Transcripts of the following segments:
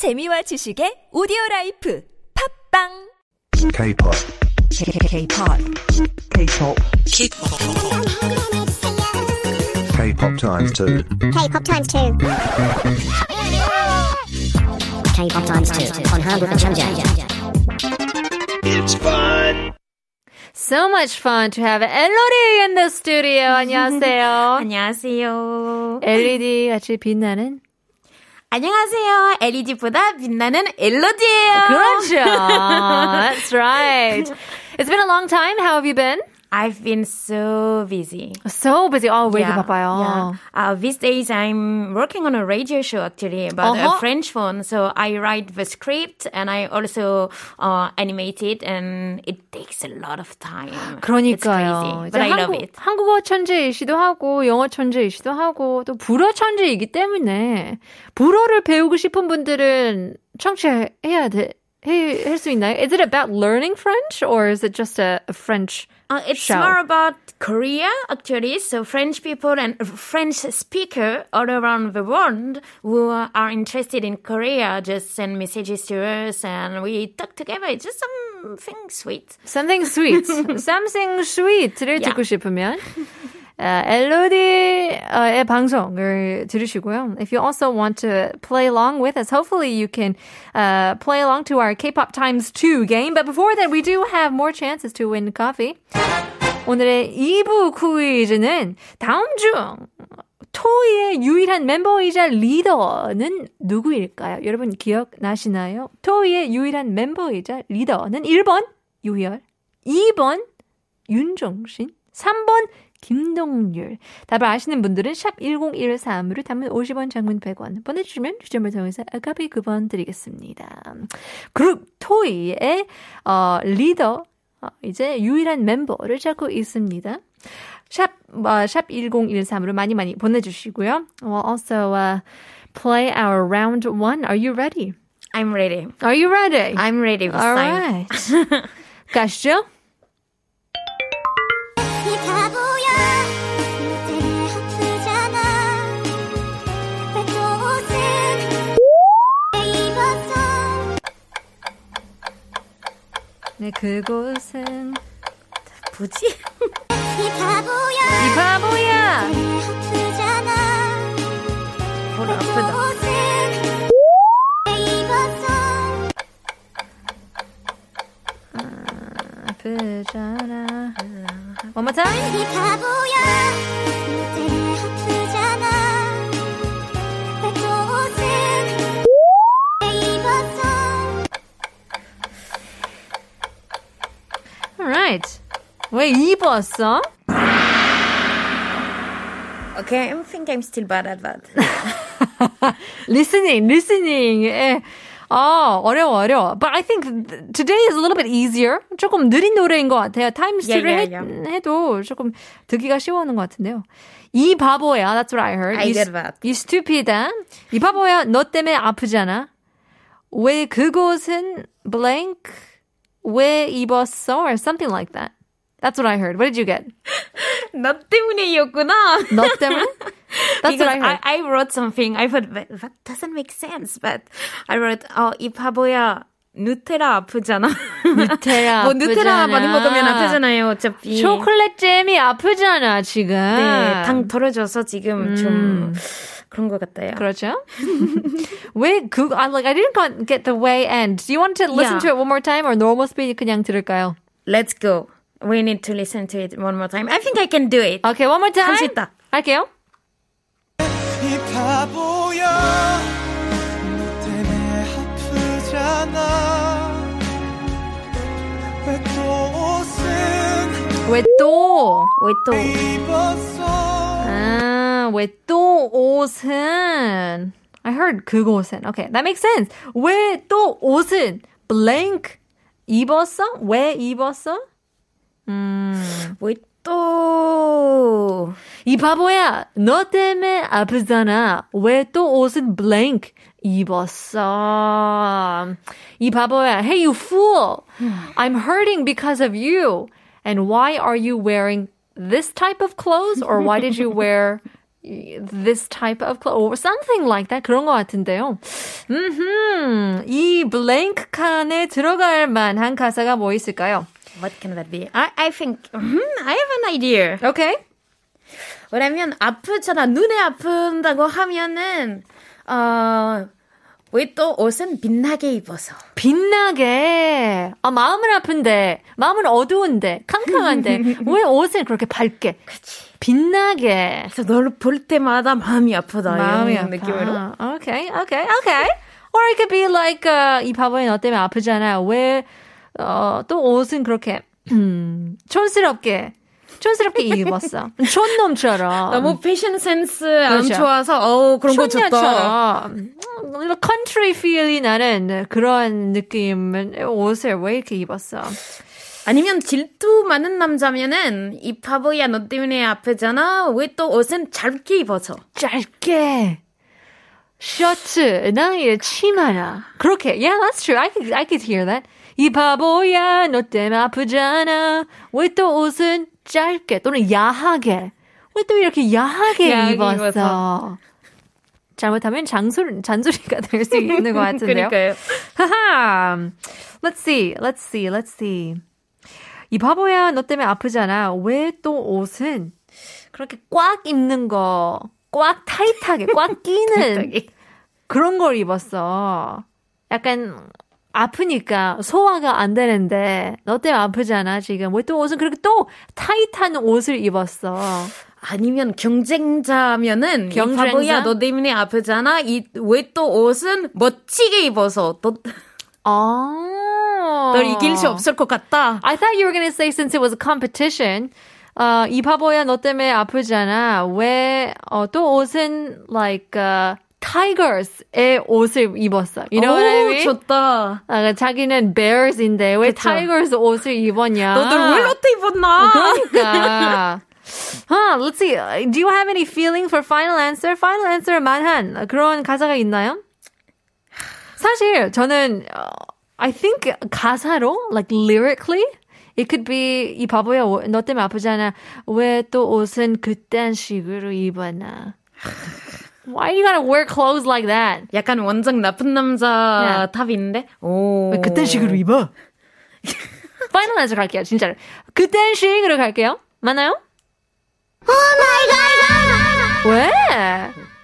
재미와 지식의 오디오 라이프 팝빵 K-pop. K-pop. K-pop. K-pop times two. K-pop times two. K-pop times two on 한국 천재. So much fun to have Elodie in the studio. 안녕하세요. 안녕하세요. LED 같이 빛나는 안녕하세요. LED보다 빛나는 엘로디예요. 그렇죠. That's right. It's been a long time. How have you been? I've been so busy. So busy. 어, 왜 이렇게 Yeah, 바빠요? yeah. Uh, these days I'm working on a radio show actually about Uh-huh. a French phone. So I write the script and I also uh, animate it and it takes a lot of time. It's 그러니까요. crazy, but I love 한국, it. 한국어 천재이시도 하고 영어 천재이시도 하고 또 불어 천재이기 때문에 불어를 배우고 싶은 분들은 청취해야 돼. 할 수 있나요? Is it about learning French or is it just a, a French Uh, it's show? more about Korea actually. So French people and French speaker all around the world who are interested in Korea just send messages to us and we talk together. It's just something sweet. Something sweet. Something sweet를 Yeah. 듣고 싶으면 어, 엘로디의 방송을 들으시고요. If you also want to play along with us, hopefully you can uh, play along to our K-pop times 2 game. But before that, we do have more chances to win coffee. 오늘의 2부 퀴즈는 다음 중 토이의 유일한 멤버이자 리더는 누구일까요? 여러분 기억나시나요? 토이의 유일한 멤버이자 리더는 1번 유열, 2번 윤종신, 3번 김동률. 답을 아시는 분들은 샵 1013으로 담은 50원 장문 100원 보내주시면 추첨을 통해서 아카피 쿠폰 드리겠습니다. 그룹 토이의 어, 리더 어, 이제 유일한 멤버를 찾고 있습니다. 샵, 어, 샵 1013으로 많이 많이 보내주시고요. We'll also uh, play our round one. Are you ready? I'm ready. Are you ready? I'm ready All right. 가시죠. 네, 그곳은 뭐지? 이 바보야 이 바보야. 머리 아프다. 아프잖아. More time. 이 바보야 왜 입었어? Okay, I think I'm still bad at that. listening, listening. 예. 아, 어려워, 어려워. But I think th- today is a little bit easier. 조금 느린 노래인 것 같아요. 타임스 Yeah, 2를 yeah, 해, yeah. 해도 조금 듣기가 쉬워하는 것 같은데요. 이 바보야. That's what I heard. I 이, get that. 이 stupida. 이 바보야. 너 때문에 아프잖아. 왜 그곳은 blank? 왜 입었어? Or something like that. That's what I heard. What did you get? 너 때문에였구나. 너 때문에? That's because what I heard. I, I wrote something. I thought that, that doesn't make sense, but I wrote, 어, 이 바보야. 누테라 아프잖아. 누테라 뭐 누테라. 많이 먹으면 아프잖아요, 어차피. 초콜릿 잼이 아프잖아, 지금. 네, 당 덜어져서 지금 좀 그런 것 같아요. 그렇죠? 왜 그, I, like, I didn't get the way end. Do you want to listen Yeah. to it one more time or normal speed 그냥 들을까요? Let's go. We need to listen to it one more time. I think I can do it. Okay, one more time. 할 수 있다. 할게요. 이 바보야 너 때문에 아프잖아 왜 또 옷은 왜 또? 왜 또? 입었어 아, 왜 또 옷은? I heard 그곳은. Okay, that makes sense. 왜 또 옷은 blank 입었어? 왜 입었어? 왜 또? 이 바보야, 너 때문에 아프잖아. 왜 또 옷은 blank 입었어? 이 바보야, hey you fool. I'm hurting because of you. And why are you wearing this type of clothes? Or why did you wear this type of clothes? Or something like that. 그런 것 같은데요. 음 이 블랭크 칸에 들어갈 만한 가사가 뭐 있을까요? What can that be? I, I think, 음, I have an idea. 오케이. 왜냐면 아프잖아. 눈에 아픈다고 하면은, 어, 왜또 옷은 빛나게 입어서. 빛나게. 아, 마음은 아픈데, 마음은 어두운데, 캄캄한데, 왜 옷을 그렇게 밝게? 빛나게. 그래서 너를 볼 때마다 마음이 아프다. 마음이 이런 아파. 느낌으로. Okay, okay, okay. Or it could be like, uh, 이 바보야 너 때문에 아프잖아. 왜, 어, 또 옷은 그렇게, 음, 촌스럽게, 촌스럽게 입었어. 촌놈처럼. 너무 패션 센스 안 그렇죠. 좋아서, 어 그런 거 좋다. country feel이 나는 그런 느낌의 옷을 왜 이렇게 입었어? 아니면 질투 많은 남자면은, 이 바보야 너 때문에 아프잖아. 왜 또 옷은 짧게 입어서. 짧게. 셔츠나 이 치마나 그렇게 yeah that's true I could I could hear that 이 바보야 너 때문에 아프잖아. 왜 또 옷은 짧게 또는 야하게? 왜 또 이렇게 야하게 야하게 입었어? 입어서. 잘못하면 장소리 잔소리가 될 수 있는 것 같은데요. 그러니까요. 하하. Let's see let's see let's see. 이 바보야 너 때문에 아프잖아. 왜 또 옷은 그렇게 꽉 입는 거 꽉 타이트하게 꽉 끼는 그런 걸 입었어. 약간 아프니까 소화가 안 되는데 너 때문에 아프잖아 지금 왜 또 옷은 그렇게 또 타이트한 옷을 입었어. 아니면 경쟁자면은 경쟁자? 이 바보야 너 때문에 아프잖아. 이 왜 또 옷은 멋지게 입어서 또 아. 널 이길 수 없을 것 같다. I thought you were gonna say since it was a competition. 어, 이 바보야 너 때문에 아프잖아. 왜, 어, 또 옷은 like, uh, tigers의 옷을 입었어. You know what I 오, mean? 좋다. 아, 자기는 bears인데 왜 그쵸. tigers 옷을 입었냐? 너들 왜 롯데 입었나? 그러니까. Huh, let's see. Do you have any feeling for final answer? Final answer 만한 그런 가사가 있나요? 사실 저는 어, I think 가사로 like lyrically it could be 이 바보야 오- 너 때문에 아프잖아. 왜 또 옷은 그딴 식으로 입었나? Why you gotta wear clothes like that? 약간 원정 나쁜 남자 네. 탑인데. 오. 왜 그딴 식으로 입어? 파이널 안서 갈게요, 진짜로. 그딴 식으로 갈게요. 맞나요? 왜?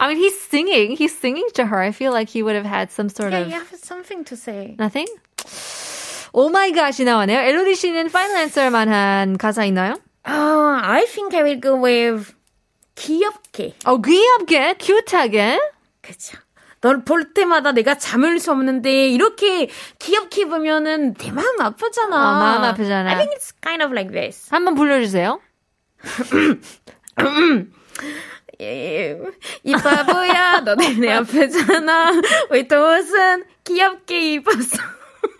I mean, he's singing. He's singing to her. I feel like he would have had some sort Yeah, of you have something to say. nothing. 오 마이 갓이 나오네요. 엘로디 씨는 파이널 앤서만 한 가사 있나요? Uh, I think I will go with 귀엽게. 어, 귀엽게, 큐트하게. 그쵸. 널볼 때마다 내가 잠을 수 없는데 이렇게 귀엽게 입으면은 내 마음 아프잖아. 어, 마음 아프잖아. I think it's kind of like this. 한번 불러주세요. 예, 이 바보야, 너 때문에 아프잖아. 왜 또 옷은 귀엽게 입었어.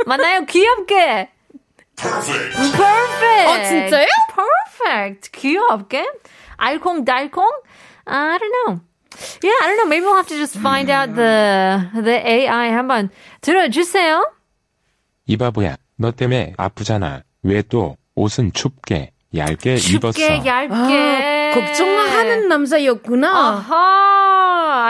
맞나요? 귀엽게. Perfect. 어, 진짜요? Perfect. 귀엽게. 알콩달콩? I don't know. Yeah, I don't know. Maybe we'll have to just find out the the AI 한번 들어주세요. 이 바보야, 너 때문에 아프잖아. 왜 또 옷은 춥게, 얇게 입었어. 춥게 얇게. 아, 걱정하는 남자였구나. 아하,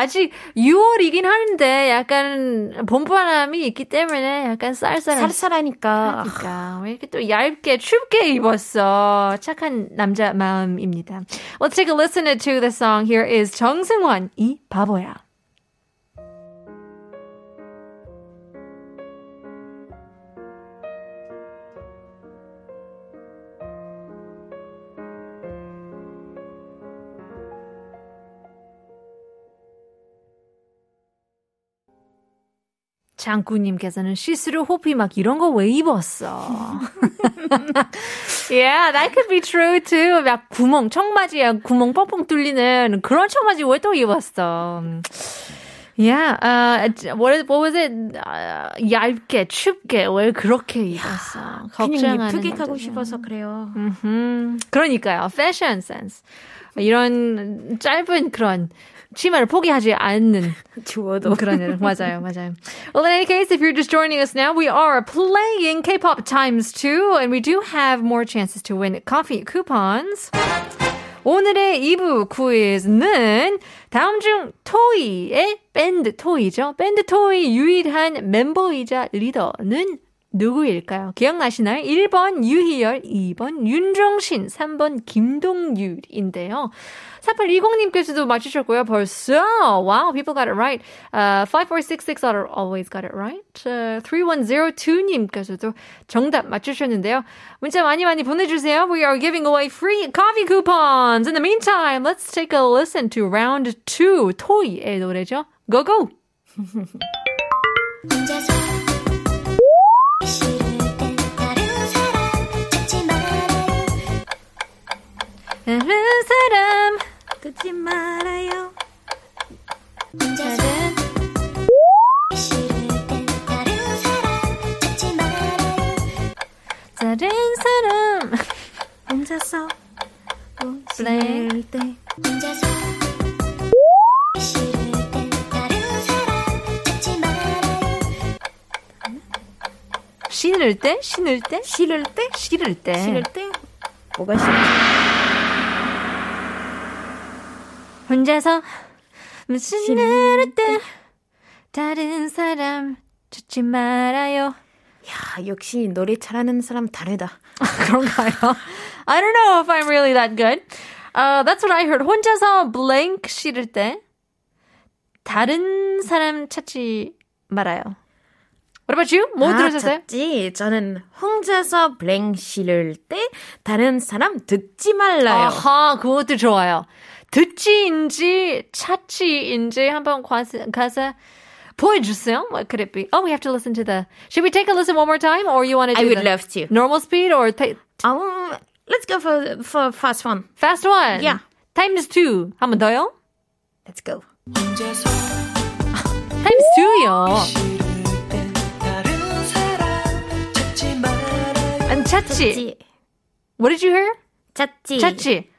아직 6월이긴 하는데 약간 봄바람이 있기 때문에 약간 쌀쌀한 쌀쌀하니까. 그러니까 왜 이렇게 또 얇게 춥게 입었어. 착한 남자 마음입니다. Let's take a listen to the song. Here is 정승환 이 바보야. 장구님께서는 시스루 호피 막 이런 거 왜 입었어? yeah, that could be true too. 막 구멍, 청바지에 구멍 뻥뻥 뚫리는 그런 청바지 왜 또 입었어? Yeah, uh, what, what was it? Uh, 얇게, 춥게, 왜 그렇게 입었어? 그냥 걱정하는 예쁘게 가고 남자들. 싶어서 그래요. 음, 그러니까요. 패션 센스. 이런 짧은 그런 치마를 포기하지 않는 주워도. 그런 애. 맞아요, 맞아요. Well, in any case, if you're just joining us now, we are playing K-pop times two, and we do have more chances to win coffee coupons. 오늘의 2부 퀴즈는 다음 중 토이의 밴드 토이죠. 밴드 토이 유일한 멤버이자 리더는 누구일까요? 기억나시나요? 1번 유희열, 2번 윤종신, 3번 김동률인데요. 4820님께서도 맞추셨고요. 벌써 wow, people got it right. Uh, 5466 always got it right. Uh, 3102님께서도 정답 맞추셨는데요. 문자 많이 많이 보내주세요. We are giving away free coffee coupons. In the meantime, let's take a listen to round 2 토이의 노래죠. Go go! 다른 사람 듣지 말아요. 싫을 땐 다른 사람 찾지 말아요 다른 사람 혼자서 블랙 때 혼자서 싫을 신을 때? 신을 때? 싫을 때? 싫을 때. 싫을 때? 뭐가 싫어? 혼자서 무슨 일을 때 다른 사람 찾지 말아요. 야, 역시 노래 잘하는 사람 다르다. 그런가요? I don't know if I'm really that good. Uh, that's what I heard. 혼자서 blank 싫을 때 다른 사람 찾지 말아요. What about you? 뭐 아, 들으셨어요? 찾지. 저는 혼자서 블랭 싫을 때 다른 사람 듣지 말라요. 아하, 그것도 좋아요. 듣지인지 찾지인지 한번 가사, 가사 보여주세요. What could it be? Oh, we have to listen to the. Should we take a listen one more time, or you want to do I would the love to. normal speed or ta- Um, let's go for for fast one. fast one? Yeah. Times two. 한 번 더요? Let's go. 혼자서 Times two요. 싫을 땐 다른 사람 찾지 말아요 안 찾지. 찾지. What did you hear? 찾지. 찾지.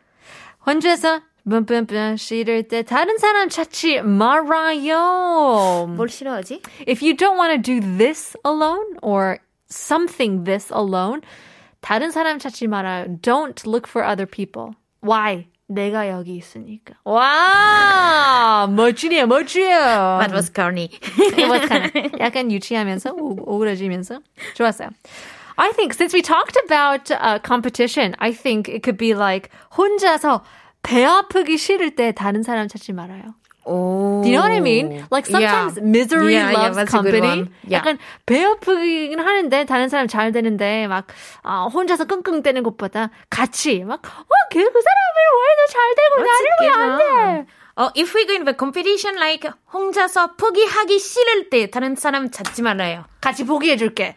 혼자서 뿜뿜뿜 싫을 때 다른 사람 찾지 말아요. 뭘 싫어하지? If you don't want to do this alone or something this alone, 다른 사람 찾지 말아요. Don't look for other people. Why? 내가 여기 있으니까. 와, 멋지네요, 멋지요. That was corny. It was kind of 약간 유치하면서 오, 오그라지면서 좋았어요. I think since we talked about uh, competition, I think it could be like 혼자서 배 아프기 싫을 때 다른 사람 찾지 말아요. Oh. Do you know what I mean? Like sometimes misery Yeah, yeah, loves good company. Yeah. 약간 배 아프긴 하는데 다른 사람 잘 되는데 막 아, 혼자서 끙끙대는 것보다 같이 막 어, 걔그 사람이 왜잘 되고 That's 나를 a 왜 good 안 one. 돼? 어, if we go in the competition, like, 혼자서 포기하기 싫을 때 다른 사람 찾지 말아요. 같이 포기해줄게.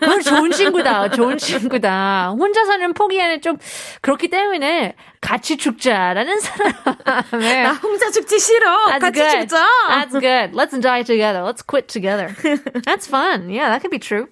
그건 좋은 친구다. 좋은 친구다. 혼자서는 포기하는 좀 그렇기 때문에 같이 죽자라는 사람의 나 혼자 죽지 싫어. That's 같이 good. 죽자. That's good. Let's die together. Let's quit together. That's fun. Yeah, that could be true.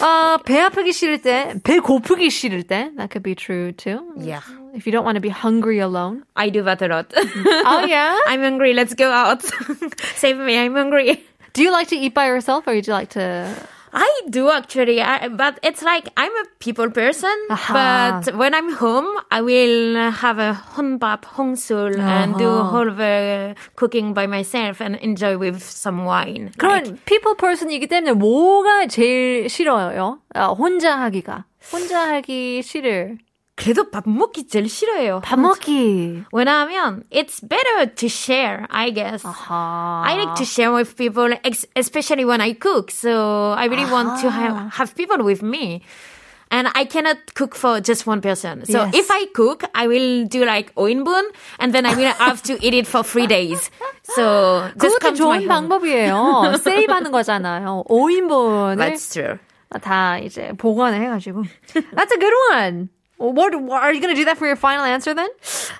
어, 배 아프기 싫을 때, 배 고프기 싫을 때, that could be true too. Yeah. If you don't want to be hungry alone. I do that a lot. Oh yeah? I'm hungry. Let's go out. Save me. I'm hungry. Do you like to eat by yourself or do you like to I do actually, I, but it's like I'm a people person. Aha. But when I'm home, I will have a 혼밥, 홍술, and do all the cooking by myself and enjoy with some wine. 그런 people person이기 때문에 뭐가 제일 싫어요? 아, 혼자 하기가. 혼자 하기 싫을. 그래도 밥 먹기 제일 싫어요. 밥 먹기. 왜냐하면 it's better to share, I guess. 아하. I like to share with people, ex- especially when I cook. So I really want to have, have people with me. And I cannot cook for just one person. So Yes. if I cook, I will do like 5인분 and then I will have to eat it for three days. So just 그것도 come to my 좋은 home. 방법이에요. 세이브하는 거잖아요. 5인분을 That's true. 다 이제 보관을 해가지고. That's a good one. What, what are you gonna do that for your final answer then?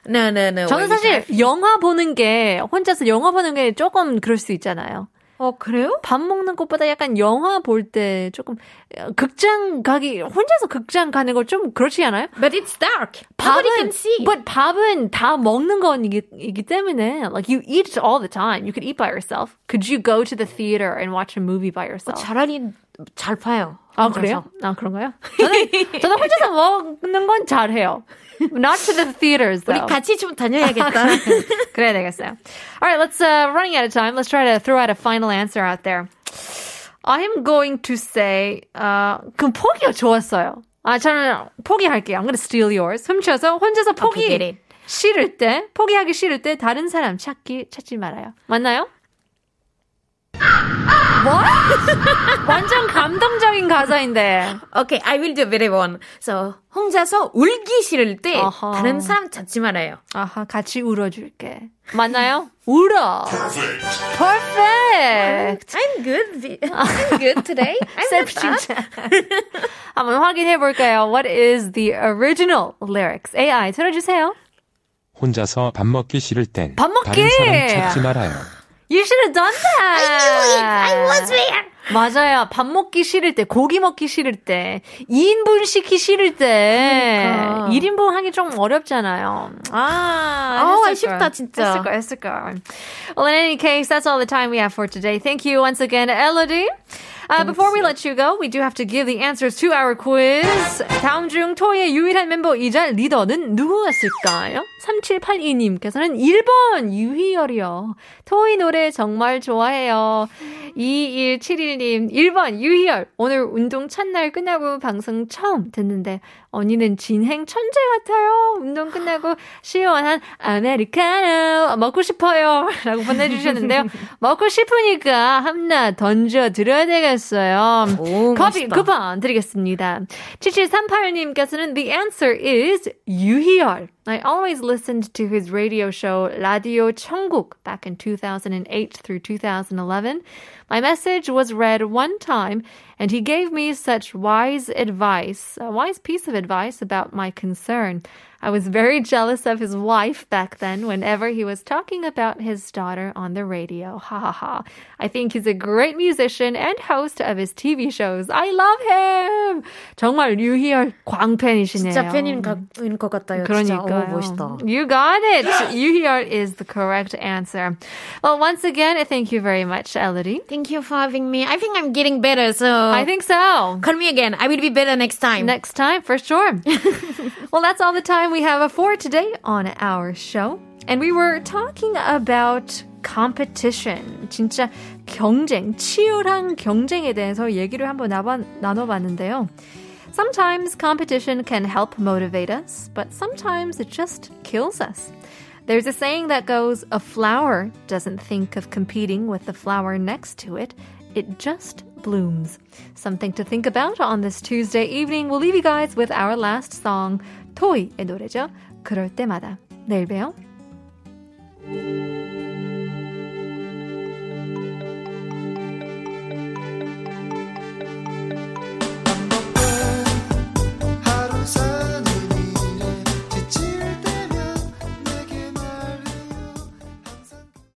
No, no, no. 저는 사실 영화 보는 게 혼자서 영화 보는 게 조금 그럴 수 있잖아요. 어, 그래요? 밥 먹는 것보다 약간 영화 볼 때 조금 어, 극장 가기 혼자서 극장 가는 거 좀 그렇지 않아요? But it's dark. Nobody can see. but 밥은 다 먹는 거이기 이기 때문에 like you eat all the time. You could eat by yourself. Could you go to the theater and watch a movie by yourself? 차라리 잘 봐요. 아. 그래요? 아 그런가요? 저는 저는 혼자서 먹는 건 잘해요. Not to the theaters 우리 though. 같이 좀 다녀야겠다. 그래야 되겠어요. All right, let's uh, running out of time. Let's try to throw out a final answer out there. I'm going to say uh, 그럼 포기가 좋았어요. 아 저는 포기할게요. I'm to steal yours. 훔쳐서 혼자서 포기. 싫을 때 포기하기 싫을 때 다른 사람 찾기 찾지 말아요. 맞나요? 뭐? 완전 감동적인 가사인데. Okay, I will do a better one. So, 혼자서 울기 싫을 때 어허. 다른 사람 찾지 말아요. 아하, 같이 울어줄게. 맞나요? 울어. Perfect. I'm good. I'm good today. I'm not bad. 셀프 칭찬. 한번 확인해 볼까요? What is the original lyrics? AI 틀어주세요. 혼자서 밥 먹기 싫을 땐밥 먹기! 다른 사람 찾지 말아요. You should have done that. I was there. 맞아요. 밥 먹기 싫을 때, 고기 먹기 싫을 때, 2인분 시키 싫을 때, 그러니까. 1인분 하기 좀 어렵잖아요. 아, 아우, 했을 아쉽다, 걸. 진짜. 했을 걸, 했을 걸. Well, in any case, that's all the time we have for today. Thank you once again, Elodie. Uh, before we let you go, we do have to give the answers to our quiz. 다음 중 토이의 유일한 멤버이자 리더는 누구였을까요? 3782님께서는 1번 유희열이요. 토이 노래 정말 좋아해요. 2171님 1번 유희열. 오늘 운동 첫날 끝나고 방송 처음 듣는데 언니는 진행 천재 같아요. 운동 끝나고 시원한 아메리카노 먹고 싶어요. 라고 보내주셨는데요. 먹고 싶으니까 하나 던져 드려야 되겠어요. 오, 커피 맛있다. 쿠폰 드리겠습니다. 7738님께서는 the answer is 유희열. I always listened to his radio show Radio 천국 back in 2008 through 2011. My message was read one time and he gave me such wise advice, a wise piece of advice about my concern. I was very jealous of his wife back then whenever he was talking about his daughter on the radio. Ha ha ha. I think he's a great musician and host of his TV shows. I love him! 정말 유희열 광팬이시네요. 진짜 팬인 가- 인것 같아요. 진짜. 오, 그러니까요. 멋있다. You got it. 유희열 is the correct answer. Well, once again, thank you very much, Elodie. Thank you for having me. I think I'm getting better, so I think so. call me again. I will be better next time. Next time, for sure. well, that's all the time we have for today on our show. And we were talking about competition. 진짜 경쟁, 치열한 경쟁에 대해서 얘기를 한번 나눠, 나눠봤는데요. Sometimes competition can help motivate us, but sometimes it just kills us. There's a saying that goes, a flower doesn't think of competing with the flower next to it. It just blooms. Something to think about on this Tuesday evening. We'll leave you guys with our last song, 토이의 노래죠. 그럴 때마다. 내일 봬요.